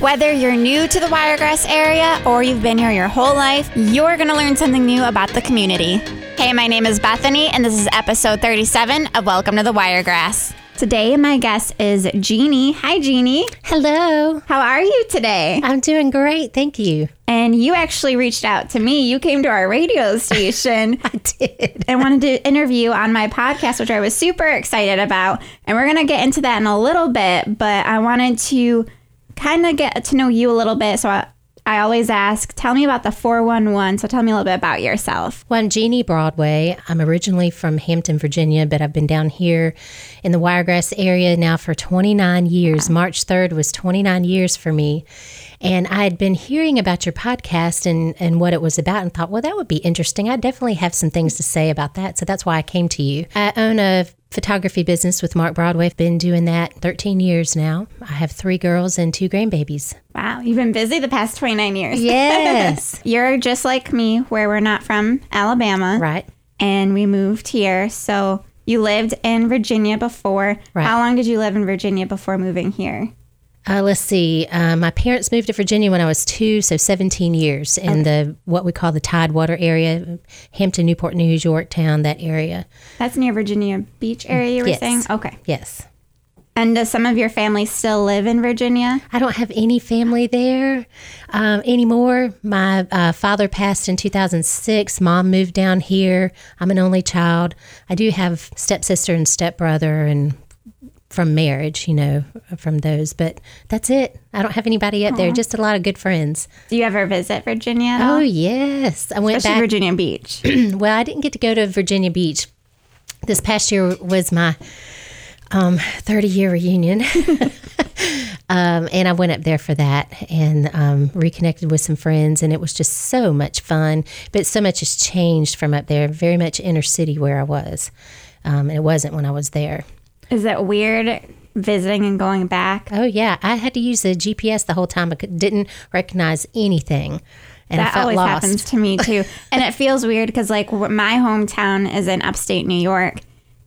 Whether you're new to the Wiregrass area or you've been here your whole life, you're going to learn something new about the community. Hey, my name is Bethany, and this is episode 37 of Welcome to the Wiregrass. Today, my guest is Jeannie. Hi, Jeannie. Hello. How are you today? I'm doing great. Thank you. And you actually reached out to me. You came to our radio station. I did. and wanted to interview on my podcast, which I was super excited about. And we're going to get into that in a little bit, but I wanted to kind of get to know you a little bit. So I, I always ask, tell me about the 411. So tell me a little bit about yourself. Well, I'm Jeannie Broadway. I'm originally from Hampton, Virginia, but I've been down here in the Wiregrass area now for 29 years. March 3rd was 29 years for me. And I had been hearing about your podcast and, and what it was about and thought, well, that would be interesting. I definitely have some things to say about that. So that's why I came to you. I own a photography business with Mark Broadway. I've been doing that 13 years now. I have three girls and two grandbabies. Wow, you've been busy the past 29 years. Yes. You're just like me, where we're not from Alabama. right. And we moved here. So you lived in Virginia before. Right. How long did you live in Virginia before moving here? Uh, let's see. Uh, my parents moved to Virginia when I was two, so 17 years in the what we call the Tidewater area, Hampton, Newport News, Yorktown, that area. That's near Virginia Beach area, you were Yes. saying? Okay. Yes. And does some of your family still live in Virginia? I don't have any family there um, anymore. My uh, father passed in 2006. Mom moved down here. I'm an only child. I do have stepsister and stepbrother, and from marriage, you know, from those. But that's it. I don't have anybody up there. Just a lot of good friends. Do you ever visit Virginia? Oh yes, I went Especially back. Virginia Beach. well, I didn't get to go to Virginia Beach. This past year was my um, 30 year reunion. um, and I went up there for that and um, reconnected with some friends, and it was just so much fun. But so much has changed from up there, very much inner city where I was. Um, and it wasn't when I was there. Is it weird visiting and going back? Oh, yeah. I had to use the GPS the whole time. I didn't recognize anything. And I That felt always lost. happens to me too. and it feels weird because like my hometown is in upstate New York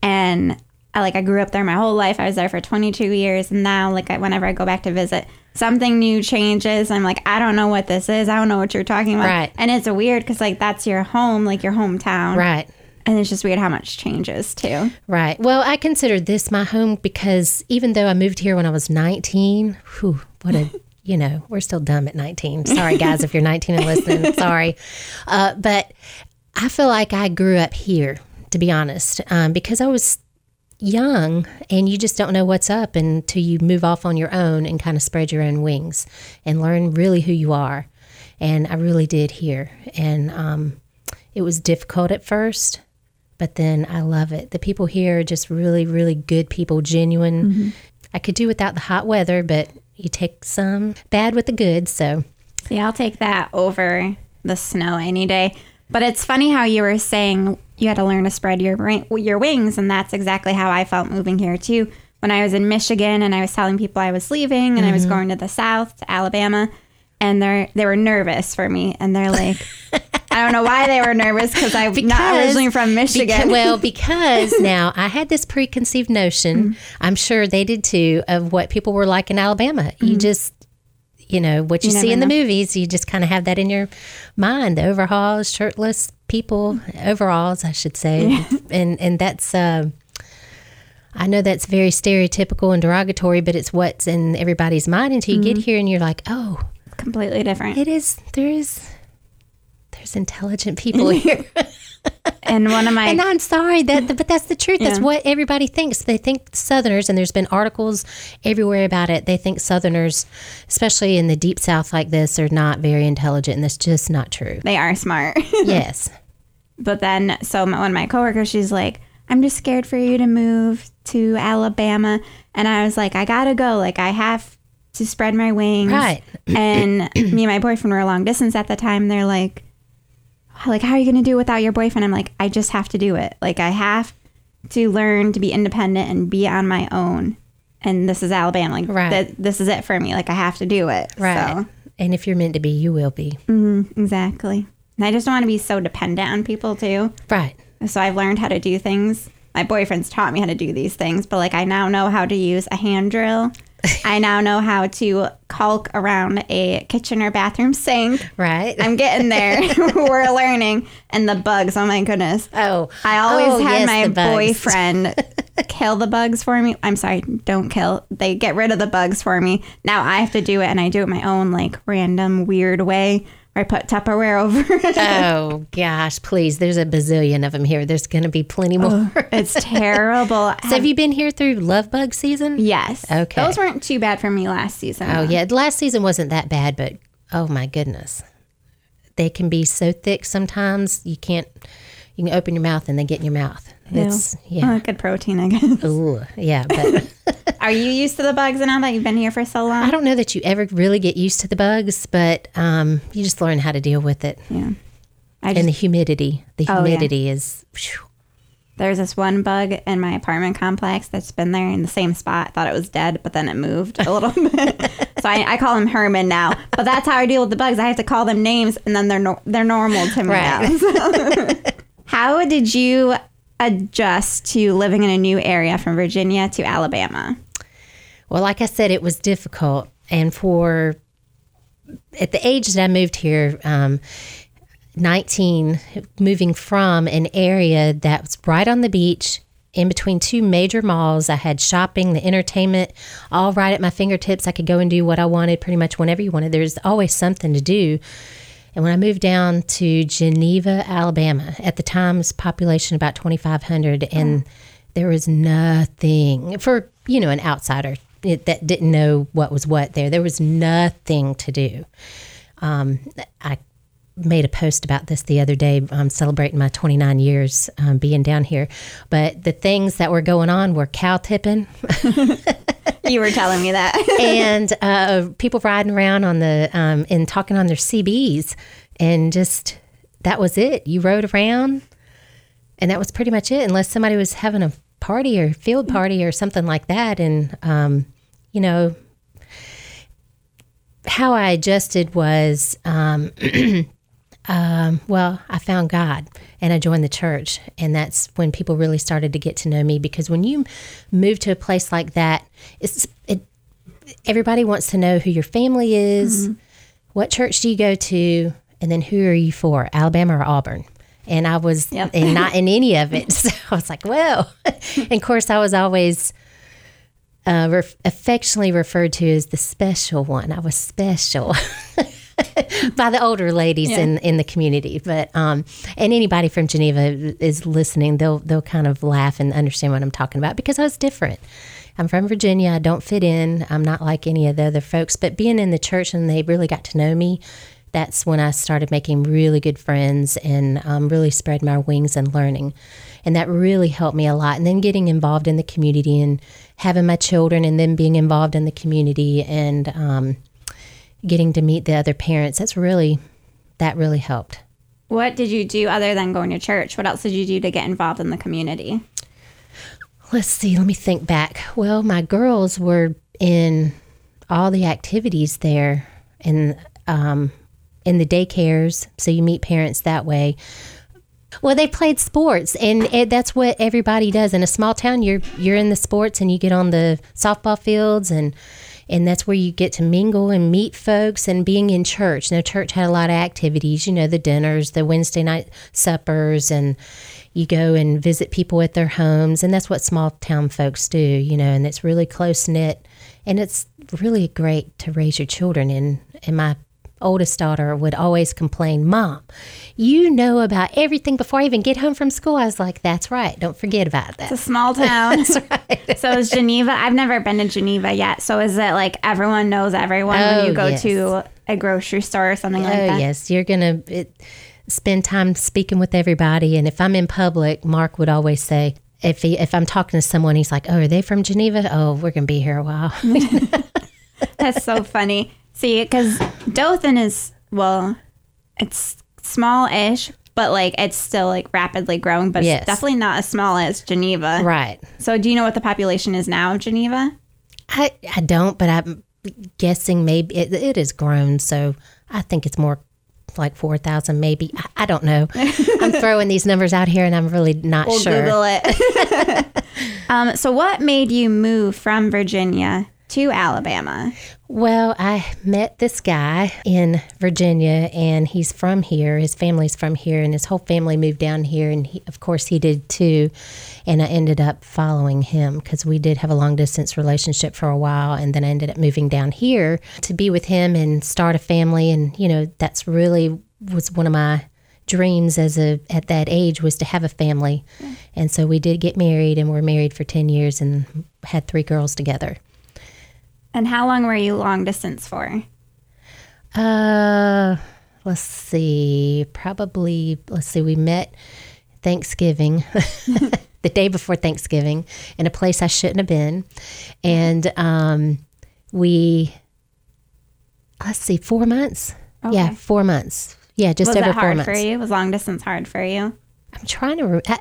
and I like I grew up there my whole life. I was there for 22 years and now like I, whenever I go back to visit, something new changes. I'm like I don't know what this is. I don't know what you're talking about. Right. And it's weird cuz like that's your home, like your hometown. Right. And it's just weird how much changes too. Right. Well, I consider this my home because even though I moved here when I was 19, whew, what a, you know, we're still dumb at 19. Sorry, guys, if you're 19 and listening. Sorry. Uh, but I feel like I grew up here, to be honest, um, because I was young and you just don't know what's up until you move off on your own and kind of spread your own wings and learn really who you are. And I really did here. And um, it was difficult at first but then I love it. The people here are just really, really good people, genuine. Mm-hmm. I could do without the hot weather, but you take some bad with the good. So, See, I'll take that over the snow any day. But it's funny how you were saying you had to learn to spread your your wings, and that's exactly how I felt moving here too. When I was in Michigan and I was telling people I was leaving and I was mm-hmm. going to the South to Alabama, and they're they were nervous for me, and they're like, I don't know why they were nervous because I'm not originally from Michigan. Beca- well, because now I had this preconceived notion, mm-hmm. I'm sure they did too, of what people were like in Alabama. You mm-hmm. just, you know, what you, You see in the movies, you just kind of have that in your mind. The overalls, shirtless people, overalls, I should say, and and that's. Uh, I know that's very stereotypical and derogatory, but it's what's in everybody's mind until you get mm-hmm. here and you're like, oh, completely different. it is. There is. There's intelligent people here. And one of my And I'm sorry that, but that's the truth. That's what everybody thinks. They think Southerners, and there's been articles everywhere about it. They think Southerners, especially in the deep South like this, are not very intelligent, and that's just not true. they are smart. yes, But then, so my, one of my coworkers, she's like, I'm just scared for you to move to Alabama. And I was like, I gotta go. Like, I have to spread my wings. Right. And me and my boyfriend were a long distance at the time. They're like, like, how are you gonna do it without your boyfriend? I'm like, I just have to do it. Like, I have to learn to be independent and be on my own. And this is Alabama. Like, Right. th- this is it for me. Like, I have to do it. right. So, And if you're meant to be, you will be. Mm-hmm. exactly. And I just don't want to be so dependent on people too. Right. So I've learned how to do things. My boyfriend's taught me how to do these things, but like I now know how to use a hand drill I now know how to caulk around a kitchen or bathroom sink. Right. I'm getting there. We're learning. And the bugs, oh my goodness. oh, I always oh, had yes, my boyfriend kill the bugs for me. I'm sorry, don't kill. They get rid of the bugs for me. Now I have to do it, and I do it my own, like random, weird way I put Tupperware over it. Oh gosh, please! There's a bazillion of them here. There's going to be plenty more. it's terrible. so have you been here through love bug season? yes. Okay. Those weren't too bad for me last season. Oh yeah, last season wasn't that bad, but oh my goodness, they can be so thick sometimes you can't. You can open your mouth and they get in your mouth. It's oh, yeah. Oh, good protein, I guess. Ooh, yeah, but Are you used to the bugs now that you've been here for so long? I don't know that you ever really get used to the bugs, but um, you just learn how to deal with it. Yeah. I just, And the humidity, the Oh, yeah. humidity is. phew. there's this one bug in my apartment complex that's been there in the same spot. Thought it was dead, but then it moved a little bit. so I, I call him Herman now. But that's how I deal with the bugs. I have to call them names, and then they're no, they're normal to me Right. now. So- how did you adjust to living in a new area from Virginia to Alabama? Well, like I said, it was difficult, and for at the age that I moved here, um, nineteen, moving from an area that was right on the beach. In between two major malls, I had shopping, the entertainment, all right at my fingertips. I could go and do what I wanted pretty much whenever you wanted. There's always something to do. And when I moved down to Geneva, Alabama, at the time's population about 2,500, and there was nothing for you know an outsider it, that didn't know what was what there. There was nothing to do. Um, I made a post about this the other day. I'm celebrating my 29 years um, being down here, but the things that were going on were cow tipping You were telling me that. and uh, people riding around on the um, and talking on their CBs, and just that was it. You rode around, and that was pretty much it, unless somebody was having a party or field party or something like that. And um, you know, how I adjusted was. Um, Um, well, I found God and I joined the church. And that's when people really started to get to know me because when you move to a place like that, it's it, everybody wants to know who your family is, what church do you go to, and then who are you for, Alabama or Auburn? And I was Yep. and not in any of it. So I was like, well, and of course, I was always uh, ref- affectionately referred to as the special one. I was special. by the older ladies in, in the community. But um, and anybody from Geneva is listening, they'll they'll kind of laugh and understand what I'm talking about because I was different. I'm from Virginia. I don't fit in. I'm not like any of the other folks. But being in the church and they really got to know me, that's when I started making really good friends and um, really spread my wings and learning. And that really helped me a lot. And then getting involved in the community and having my children and then being involved in the community and um, getting to meet the other parents, that's really, that really helped. what did you do other than going to church? What else did you do to get involved in the community? Let's see, let me think back. Well, my girls were in all the activities there and um, in the daycares, so you meet parents that way. Well, they played sports, and it, that's what everybody does in a small town. You're you're in the sports, and you get on the softball fields, and and that's where you get to mingle and meet folks. And being in church, now church had a lot of activities. You know, the dinners, the Wednesday night suppers, and you go and visit people at their homes, and that's what small town folks do. You know, and it's really close knit, and it's really great to raise your children in. And my oldest daughter would always complain, Mom, you know about everything before I even get home from school. I was like, That's right. Don't forget about that. It's a small town. So is Geneva? I've never been to Geneva yet. So is it like everyone knows everyone when Oh, you go yes. to a grocery store or something like oh, that? yes. You're going to spend time speaking with everybody. And if I'm in public, Mark would always say, if, he, if I'm talking to someone, he's like, Oh, are they from Geneva? Oh, we're going to be here a while. That's so funny. See, because Dothan is well, it's small-ish, but like it's still like rapidly growing, but Yes. it's definitely not as small as Geneva. right. So do you know what the population is now of Geneva? I, I don't, but I'm guessing maybe it, it has grown. So I think it's more like 4,000 maybe. I, I don't know. I'm throwing these numbers out here and I'm really not We'll sure. Google it. um, so what made you move from Virginia to Alabama? Well, I met this guy in Virginia, and he's from here. His family's from here, and his whole family moved down here, and he, of course he did too. And I ended up following him because we did have a long distance relationship for a while, and then I ended up moving down here to be with him and start a family. And you know, that's really was one of my dreams as a at that age was to have a family. And so we did get married and we're married for 10 years and had three girls together. And how long were you long distance for? Uh let's see. Probably let's see we met Thanksgiving. the day before Thanksgiving in a place I shouldn't have been. And um we let's see 4 months. Yeah, 4 months. Yeah, just Was over it 4 hard months. for you? Was long distance hard for you? I'm trying to. Re- I,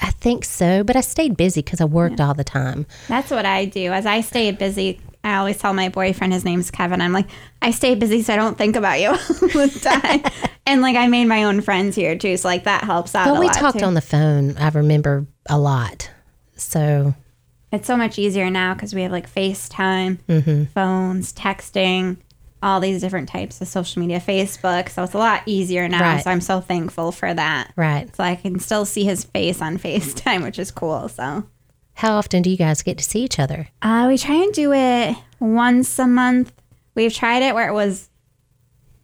I think so, but I stayed busy because I worked all the time. That's what I do. As I stay busy, I always tell my boyfriend, his name's Kevin, I'm like, I stay busy so I don't think about you all the time. and like, I made my own friends here too. So, like, that helps out. A we talked too. on the phone. I remember a lot. So It's so much easier now because we have like FaceTime, Mm-hmm. phones, texting, all these different types of social media, Facebook. So it's a lot easier now. Right. So I'm so thankful for that. right. So I can still see his face on FaceTime, which is cool. So How often do you guys get to see each other? uh, we try and do it once a month. We've tried it where it was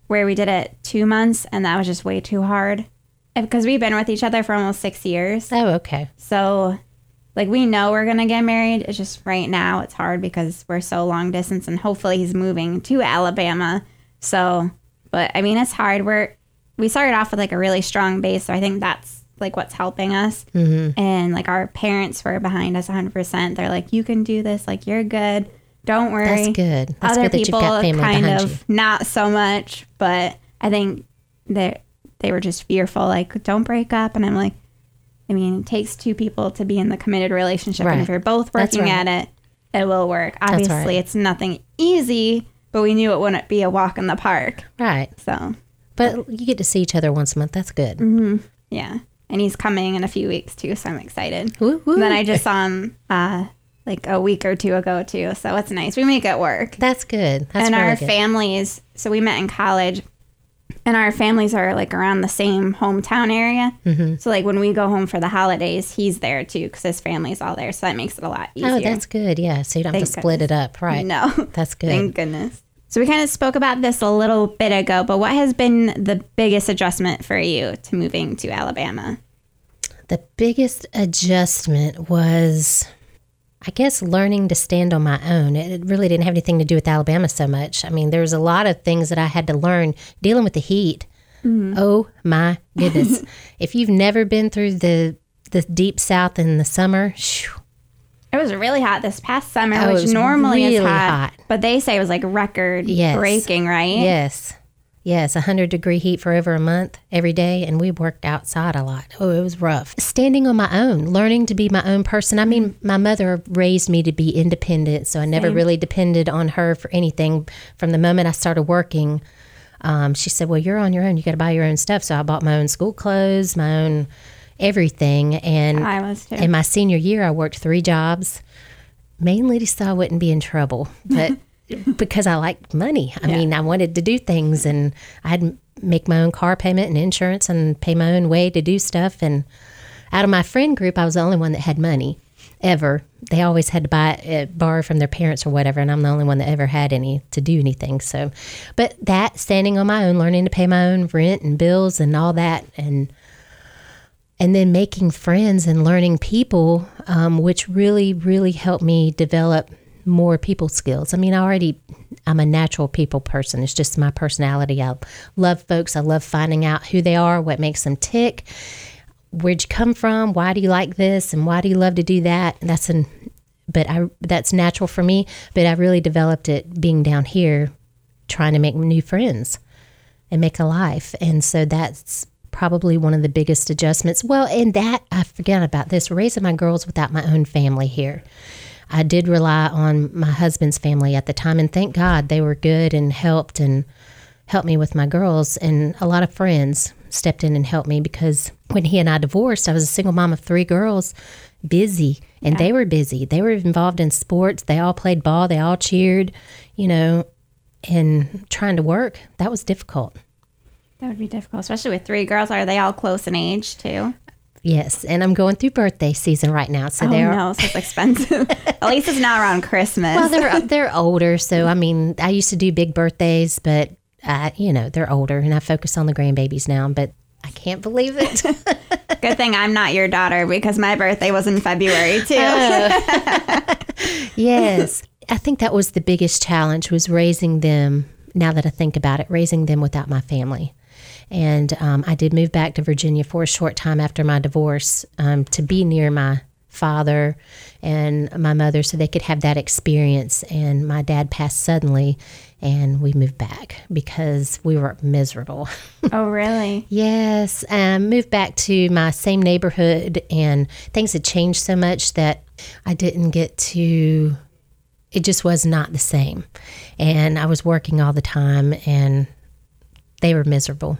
where we did it two months, and that was just way too hard because we've been with each other for almost six years. Oh, okay. So, like, we know we're gonna get married. It's just right now it's hard because we're so long distance, and hopefully he's moving to Alabama. So, but I mean, it's hard. We're we started off with like a really strong base, so I think that's like what's helping us. Mm-hmm. And like our parents were behind us 100. percent They're like, "You can do this. Like, you're good. Don't worry." That's good. That's Other good that people kind of you. not so much, but I think they they were just fearful, like, "Don't break up." And I'm like. I mean, it takes two people to be in the committed relationship. And if you're both working right. at it, it will work. Obviously, right. it's nothing easy, but we knew it wouldn't be a walk in the park. Right. So, But you get to see each other once a month. That's good. yeah. And he's coming in a few weeks too, so I'm excited. Woo, woo. And then I just saw him uh, like a week or two ago too, so it's nice. We make it work. That's good. That's and our good. families, so we met in college, and our families are like around the same hometown area. Mm-hmm. So, like when we go home for the holidays, he's there too because his family's all there. So that makes it a lot easier. oh, that's good. Yeah. So you don't have to split it up. Right. No. That's good. Thank goodness. So we kind of spoke about this a little bit ago, but what has been the biggest adjustment for you to moving to Alabama? The biggest adjustment was, I guess, learning to stand on my own. It really didn't have anything to do with Alabama so much. I mean, there was a lot of things that I had to learn dealing with the heat. Mm-hmm. Oh my goodness! if you've never been through the the deep south in the summer, shoo, It was really hot this past summer, Oh, which normally is hot, hot. but they say it was like record Yes. breaking, right? yes, yes, hundred degree heat for over a month every day, and we worked outside a lot. Oh, it was rough. Standing on my own, learning to be my own person. I mean, my mother raised me to be independent, so I never Same. really depended on her for anything. From the moment I started working, um, she said, "Well, you're on your own. You got to buy your own stuff." So I bought my own school clothes, my own everything, and I was too. in my senior year, I worked three jobs, mainly so I wouldn't be in trouble, but because I liked money. I mean, I wanted to do things, and I had to make my own car payment and insurance, and pay my own way to do stuff. And out of my friend group, I was the only one that had money ever. They always had to buy uh, borrow from their parents or whatever, and I'm the only one that ever had any to do anything. So, but that standing on my own, learning to pay my own rent and bills and all that, and and then making friends and learning people, um, which really, really helped me develop more people skills. I mean, I already, I'm a natural people person. It's just my personality. I love folks. I love finding out who they are, what makes them tick, where'd you come from, why do you like this, and why do you love to do that. And that's an, but I that's natural for me. But I really developed it being down here, trying to make new friends and make a life. And so that's probably one of the biggest adjustments. Well, and that I forgot about this raising my girls without my own family here. I did rely on my husband's family at the time, and thank God they were good and helped and helped me with my girls. And a lot of friends stepped in and helped me because when he and I divorced, I was a single mom of three girls, busy, and they were busy. They were involved in sports. They all played ball. They all cheered, you know, and trying to work. That was difficult. That would be difficult, especially with three girls. Are they all close in age too? Yes, and I'm going through birthday season right now, so Oh they're no, so it's expensive. At least it's not around Christmas. well, they're they're older. So I mean, I used to do big birthdays, but uh, you know, they're older, and I focus on the grandbabies now. But I can't believe it. Good thing I'm not your daughter because my birthday was in February too. yes, I think that was the biggest challenge was raising them. Now that I think about it, raising them without my family. And um, I did move back to Virginia for a short time after my divorce um, to be near my father and my mother so they could have that experience. And my dad passed suddenly, and we moved back because we were miserable. oh really? Yes, um, moved back to my same neighborhood, and things had changed so much that I didn't get to. It just was not the same, and I was working all the time, and they were miserable.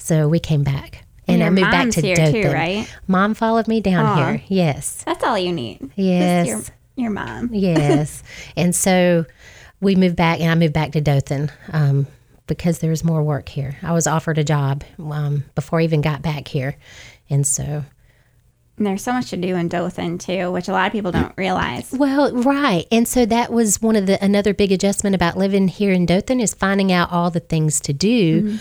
So we came back, and, your I moved back to here Dothan. too, right? Mom followed me down Aw. here. Yes, That's all you need. Yes. your, your mom. yes. And so we moved back, and I moved back to Dothan um, because there was more work here. I was offered a job um, before I even got back here. And so, And there's so much to do in Dothan too, which a lot of people don't realize. well, right. And so that was one of the, another big adjustment about living here in Dothan is finding out all the things to do.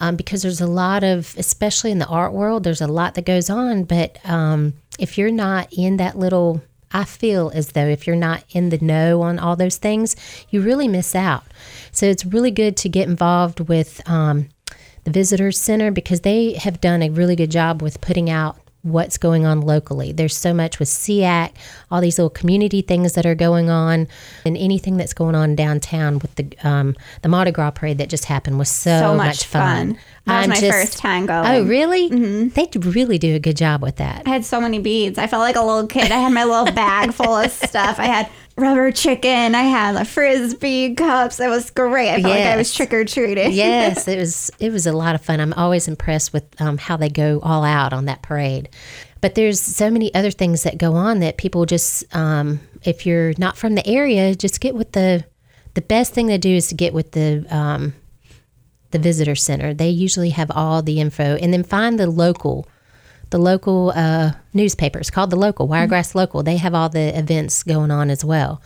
Um, because there's a lot of, especially in the art world, there's a lot that goes on. But um, if you're not in that little, I feel as though if you're not in the know on all those things, you really miss out. So it's really good to get involved with um, the Visitors Center because they have done a really good job with putting out what's going on locally. There's so much with SEACT, all these little community things that are going on, and anything that's going on downtown with the um, the Mardi Gras parade that just happened was so, So much, much fun. fun. That was my first time going. Oh, really? Mm-hmm. They really do a good job with that. I had so many beads. I felt like a little kid. I had my little bag full of stuff. I had rubber chicken. I had the frisbee cups. It was great. I felt like I was trick or treating. yes, it was it was a lot of fun. I'm always impressed with um, how they go all out on that parade. But there's so many other things that go on that people just, um, if you're not from the area, just get with the. The best thing to do is to get with the um, the visitor center. They usually have all the info, and then find the local, the local uh, newspapers called the local Wiregrass Local. They have all the events going on as well.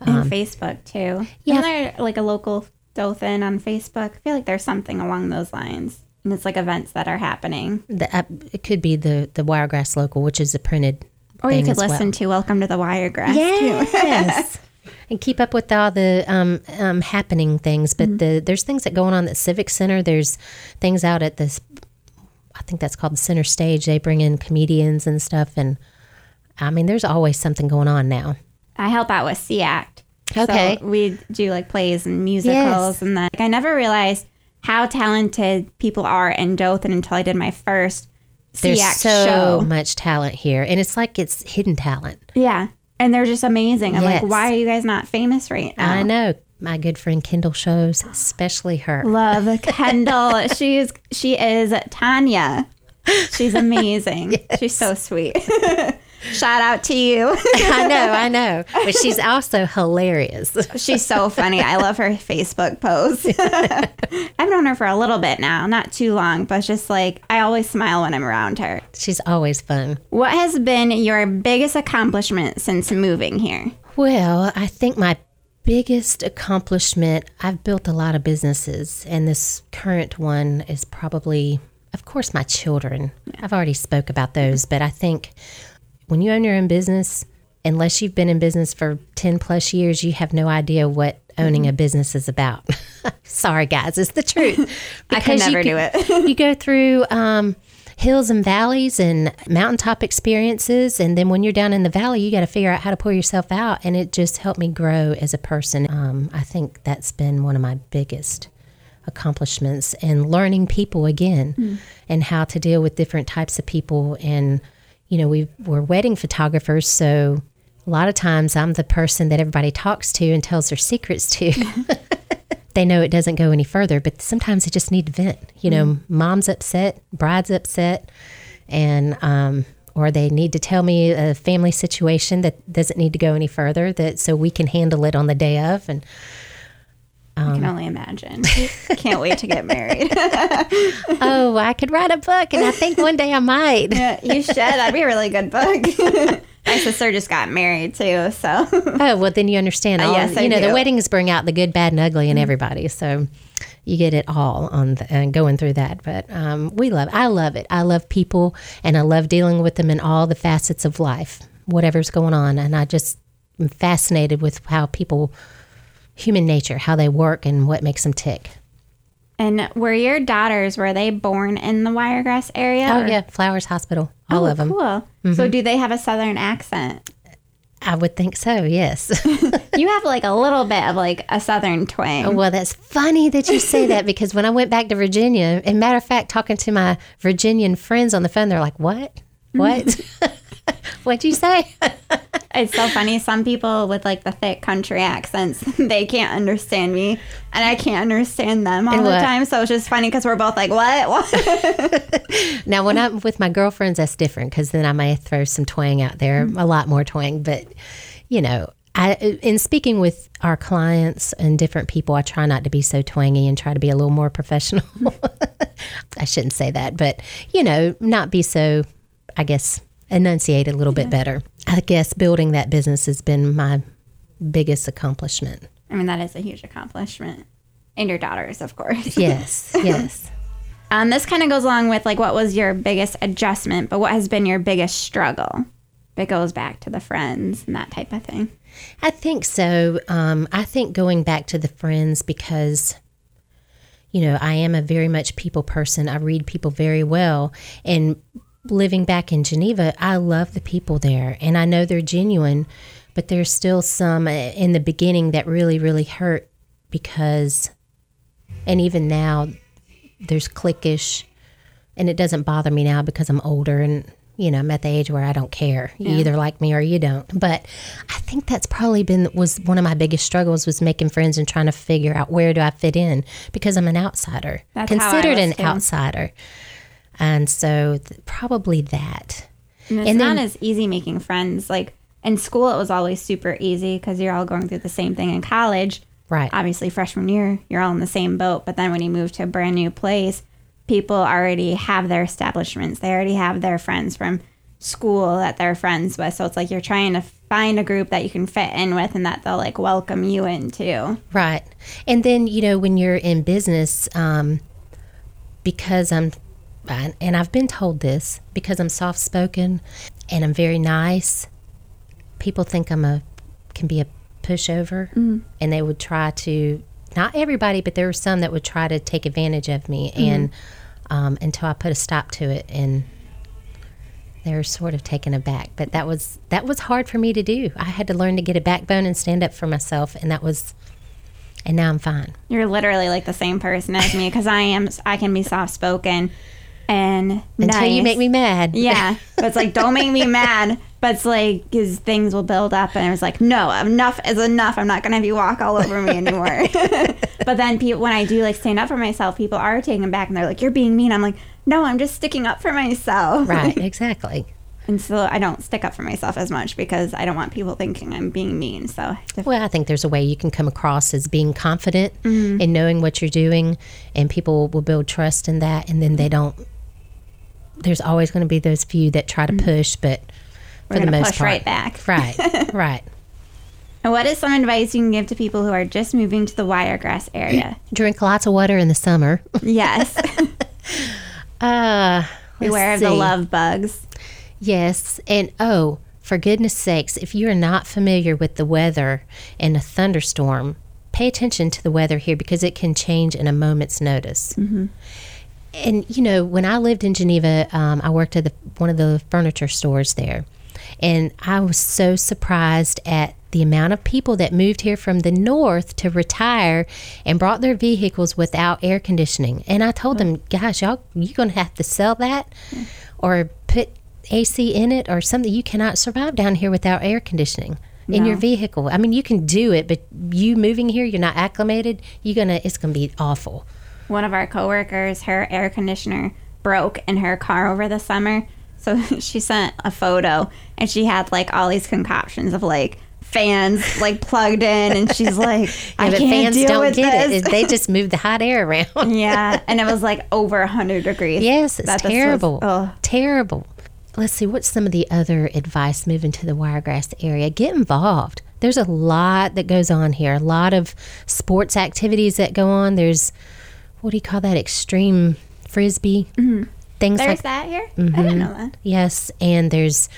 And Facebook too. Um, yeah. Isn't there like a local Dothan on Facebook? I feel like there's something along those lines. And it's like events that are happening. The, uh, it could be the the Wiregrass Local, which is a printed. Or you could as well. listen to Welcome to the Wiregrass too. Yes. and keep up with all the um, um, happening things. But the there's things that going on at the Civic Center. There's things out at this. I think that's called the Center Stage. They bring in comedians and stuff, and I mean, there's always something going on now. I help out with SEACT. Okay. So we do like plays and musicals Yes. and that. Like, I never realized how talented people are in Dothan until I did my first There's so show. much talent here, and it's like it's hidden talent. Yeah. And they're just amazing. I'm Yes. like, why are you guys not famous right now? I know my good friend Kendall shows, especially her. Love Kendall. She's she is Tanya. She's amazing. She's so sweet. Shout out to you. I know, I know, but she's also hilarious. She's so funny. I love her Facebook posts. I've known her for a little bit now, not too long, but just like I always smile when I'm around her. She's always fun. What has been your biggest accomplishment since moving here? Well, I think my biggest accomplishment, I've built a lot of businesses, and this current one is probably, of course, my children. I've already spoke about those, but I think when you own your own business, unless you've been in business for 10 plus years, you have no idea what owning a business is about. Sorry, guys, it's the truth. I could Because you never do it. you go through um, hills and valleys and mountaintop experiences. And then when you're down in the valley, you got to figure out how to pull yourself out. And it just helped me grow as a person. Um, I think that's been one of my biggest accomplishments and learning people again and how to deal with different types of people. And, you know, we, we're wedding photographers. So a lot of times I'm the person that everybody talks to and tells their secrets to. they know it doesn't go any further, but sometimes they just need to vent. You know, Mm-hmm. mom's upset, bride's upset, and um, or they need to tell me a family situation that doesn't need to go any further. That so we can handle it on the day of. And I Um, can only imagine. Can't wait to get married. oh, I could write a book, and I think one day I might. Yeah, you should. That'd be a really good book. My sister just got married too, so Oh well, then you understand. All, yes, I you know, the weddings bring out the good, bad, and ugly in everybody. So you get it all on the, and going through that. But um, we love. I love it. I love people, and I love dealing with them in all the facets of life, whatever's going on. And I just am fascinated with how people, human nature, how they work, and what makes them tick. And were your daughters were they born in the Wiregrass area? Oh or- yeah, Flowers Hospital, all Oh, of them. Cool. So mm-hmm. do they have a southern accent? I would think so. Yes. You have like a little bit of like a southern twang. Oh, well, that's funny that you say that because when I went back to Virginia, and matter of fact, talking to my Virginian friends on the phone, they're like, "What? What? What'd you say?" It's so funny. Some people with like the thick country accents, they can't understand me, and I can't understand them all And the what? time. So it's just funny because we're both like, "What? What?" now, when I'm with my girlfriends, that's different because then I may throw some twang out there, mm. a lot more twang. But you know, I in speaking with our clients and different people, I try not to be so twangy and try to be a little more professional. I shouldn't say that, but you know, not be so. I guess enunciate a little bit better. I guess building that business has been my biggest accomplishment. I mean, that is a huge accomplishment. And your daughters, of course. Yes, yes. Um, this kind of goes along with like what was your biggest adjustment, but what has been your biggest struggle? It goes back to the friends and that type of thing. I think so. Um, I think going back to the friends because, you know, I am a very much people person. I read people very well. And living back in Geneva, I love the people there and I know they're genuine, but there's still some uh, in the beginning that really, really hurt because, and even now, there's cliquish and it doesn't bother me now because I'm older and you know I'm at the age where I don't care. You either like me or you don't. But I think that's probably been was one of my biggest struggles was making friends and trying to figure out where do I fit in because I'm an outsider, That's considered an outsider, and so th- probably that. And it's And not as easy making friends. Like in school, it was always super easy because you're all going through the same thing in college. Right. Obviously, freshman year, you're all in the same boat. But then when you move to a brand new place, people already have their establishments. They already have their friends from school that they're friends with. So it's like you're trying to find a group that you can fit in with and that they'll like welcome you into. Right. And then, you know, when you're in business, um, because I'm, and and I've been told this, because I'm soft spoken and I'm very nice, people think I'm a, can be a pushover. And they would try to, not everybody, but there were some that would try to take advantage of me. And um, until I put a stop to it. And they were sort of taken aback. But that was, that was hard for me to do. I had to learn to get a backbone and stand up for myself. And that was, and now I'm fine. You're literally like the same person as me because I am, I can be soft spoken and Until you make me mad. Yeah, but it's like don't make me mad. But it's like because things will build up, and it's like no, enough is enough. I'm not gonna have you walk all over me anymore. but then people, when I do like stand up for myself, people are taken back, and they're like, "You're being mean." I'm like, "No, I'm just sticking up for myself." Right, exactly. And so I don't stick up for myself as much because I don't want people thinking I'm being mean. So I have to- Well, I think there's a way you can come across as being confident mm-hmm. in knowing what you're doing, and people will build trust in that, and then they don't. There's always going to be those few that try to push, but we're for the most push part, right back. right, right. And what is some advice you can give to people who are just moving to the Wiregrass area? Drink lots of water in the summer. yes, Uh, beware of the love bugs. Yes, and oh, for goodness sakes, if you are not familiar with the weather and a thunderstorm, pay attention to the weather here because it can change in a moment's notice. And you know, when I lived in Geneva, um, I worked at the, one of the furniture stores there, and I was so surprised at the amount of people that moved here from the north to retire and brought their vehicles without air conditioning. And I told them, guys, y'all, you're gonna have to sell that, or put AC in it, or something. You cannot survive down here without air conditioning. in your vehicle. I mean, you can do it, but you moving here, you're not acclimated. You're gonna, it's gonna be awful. One of our coworkers, her air conditioner broke in her car over the summer. So she sent a photo and she had like all these concoctions of like fans like plugged in and she's like, I Yeah, but can't fans deal don't with get this. it. They just move the hot air around. yeah. And it was like over 100 degrees. Yes, it's this was- terrible. Oh. terrible. Let's see, what's some of the other advice moving to the Wiregrass area? Get involved. There's a lot that goes on here, a lot of sports activities that go on. There's, what do you call that? Extreme frisbee. Mm-hmm. Things There's like that here? I Mm-hmm. didn't know that. Yes, and there's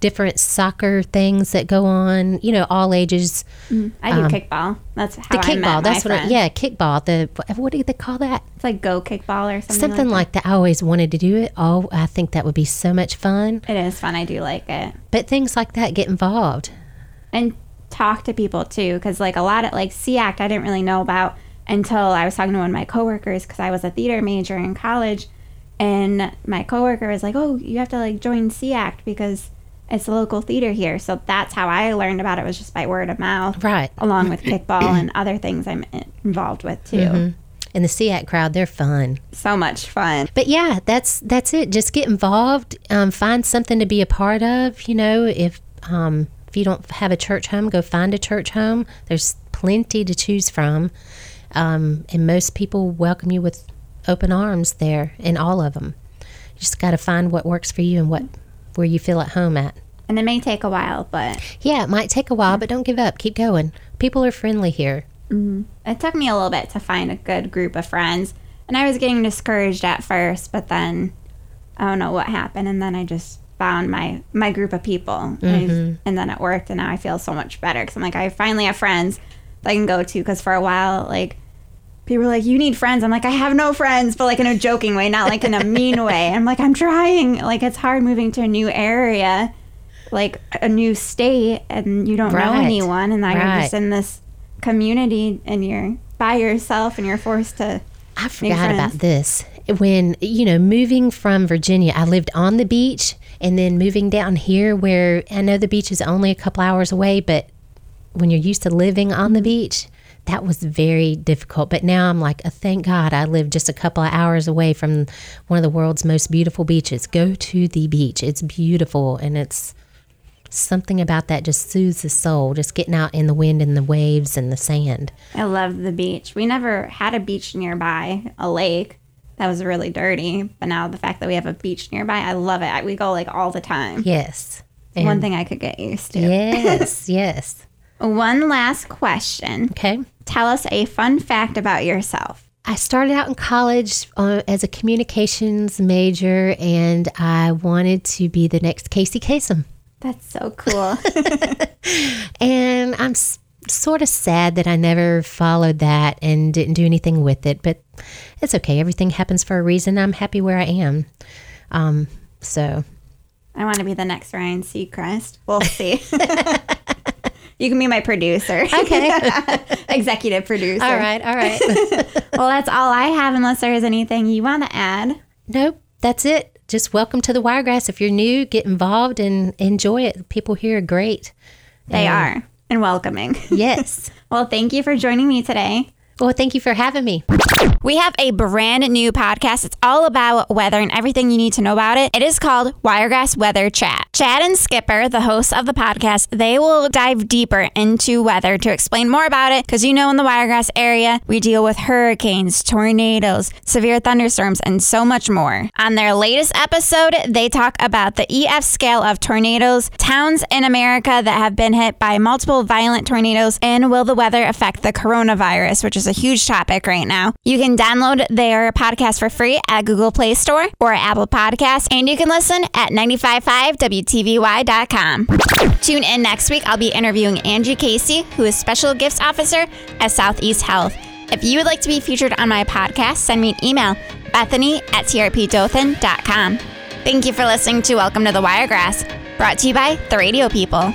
different soccer things that go on, you know, all ages. I do kickball. That's how Um, The I kickball, that's what, I, yeah, kickball. The, what do they call that? It's like go kickball or something. Something like, like that. I always wanted to do it. Oh, I think that would be so much fun. It is fun. I do like it. But things like that get involved. and talk to people too because like a lot of like SEACT I didn't really know about until I was talking to one of my coworkers because I was a theater major in college and my coworker was like oh you have to like join SEACT because it's a local theater here so that's how I learned about it was just by word of mouth Right. along with kickball and other things I'm involved with too Mm-hmm. And the SEACT crowd, they're fun. so much fun But yeah, that's that's it. Just get involved. Um, find something to be a part of. You know, if um, if you don't have a church home, go find a church home. There's plenty to choose from, um, and most people welcome you with open arms there in all of them. You just got to find what works for you and what where you feel at home at. and it may take a while but Yeah, it might take a while, but don't give up. Keep going. People are friendly here. it took me a little bit to find a good group of friends and i was getting discouraged at first but then i don't know what happened and then i just found my my group of people and, I- and then it worked and now i feel so much better because i'm like i finally have friends that i can go to because for a while like people were like you need friends. I'm like i have no friends but like in a joking way not like in a mean way. I'm like i'm trying. Like it's hard moving to a new area like a new state and you don't know anyone and now you're just in this community and you're by yourself and you're forced to I forgot about this. When, you know, moving from Virginia, I lived on the beach and then moving down here where I know the beach is only a couple hours away, but when you're used to living on the mm-hmm. beach, that was very difficult. But now I'm like, oh, thank God I live just a couple of hours away from one of the world's most beautiful beaches. Go to the beach. It's beautiful and it's something about that just soothes the soul, just getting out in the wind and the waves and the sand. I love the beach. We never had a beach nearby, a lake that was really dirty. But now the fact that we have a beach nearby, I love it. We go like all the time. Yes. One thing I could get used to. Yes, yes. One last question. Okay. Tell us a fun fact about yourself. I started out in college uh, as a communications major, and I wanted to be the next Casey Kasem. That's so cool. And I'm s- sort of sad that I never followed that and didn't do anything with it, but it's okay. Everything happens for a reason. I'm happy where I am. Um, so, I want to be the next Ryan Seacrest. We'll see. you can be my producer. okay. Executive producer. all right. All right. Well, that's all I have, unless there is anything you want to add. nope. That's it. Just welcome to the Wiregrass. If you're new, get involved and enjoy it. People here are great. They And- are and welcoming. Yes. Well, thank you for joining me today. Well, thank you for having me. We have a brand new podcast. It's all about weather and everything you need to know about it. It is called Wiregrass Weather Chat. Chad and Skipper, the hosts of the podcast, they will dive deeper into weather to explain more about it because you know in the Wiregrass area, we deal with hurricanes, tornadoes, severe thunderstorms, and so much more. On their latest episode, they talk about the EF scale of tornadoes, towns in America that have been hit by multiple violent tornadoes, and will the weather affect the coronavirus, which is a huge topic right now. You can download their podcast for free at Google Play Store or Apple Podcasts, and you can listen at 955wtvy.com. Tune in next week. I'll be interviewing Angie Casey, who is Special Gifts Officer at Southeast Health. If you would like to be featured on my podcast, send me an email, bethany at trpdothan.com. Thank you for listening to Welcome to the Wiregrass, brought to you by the Radio People.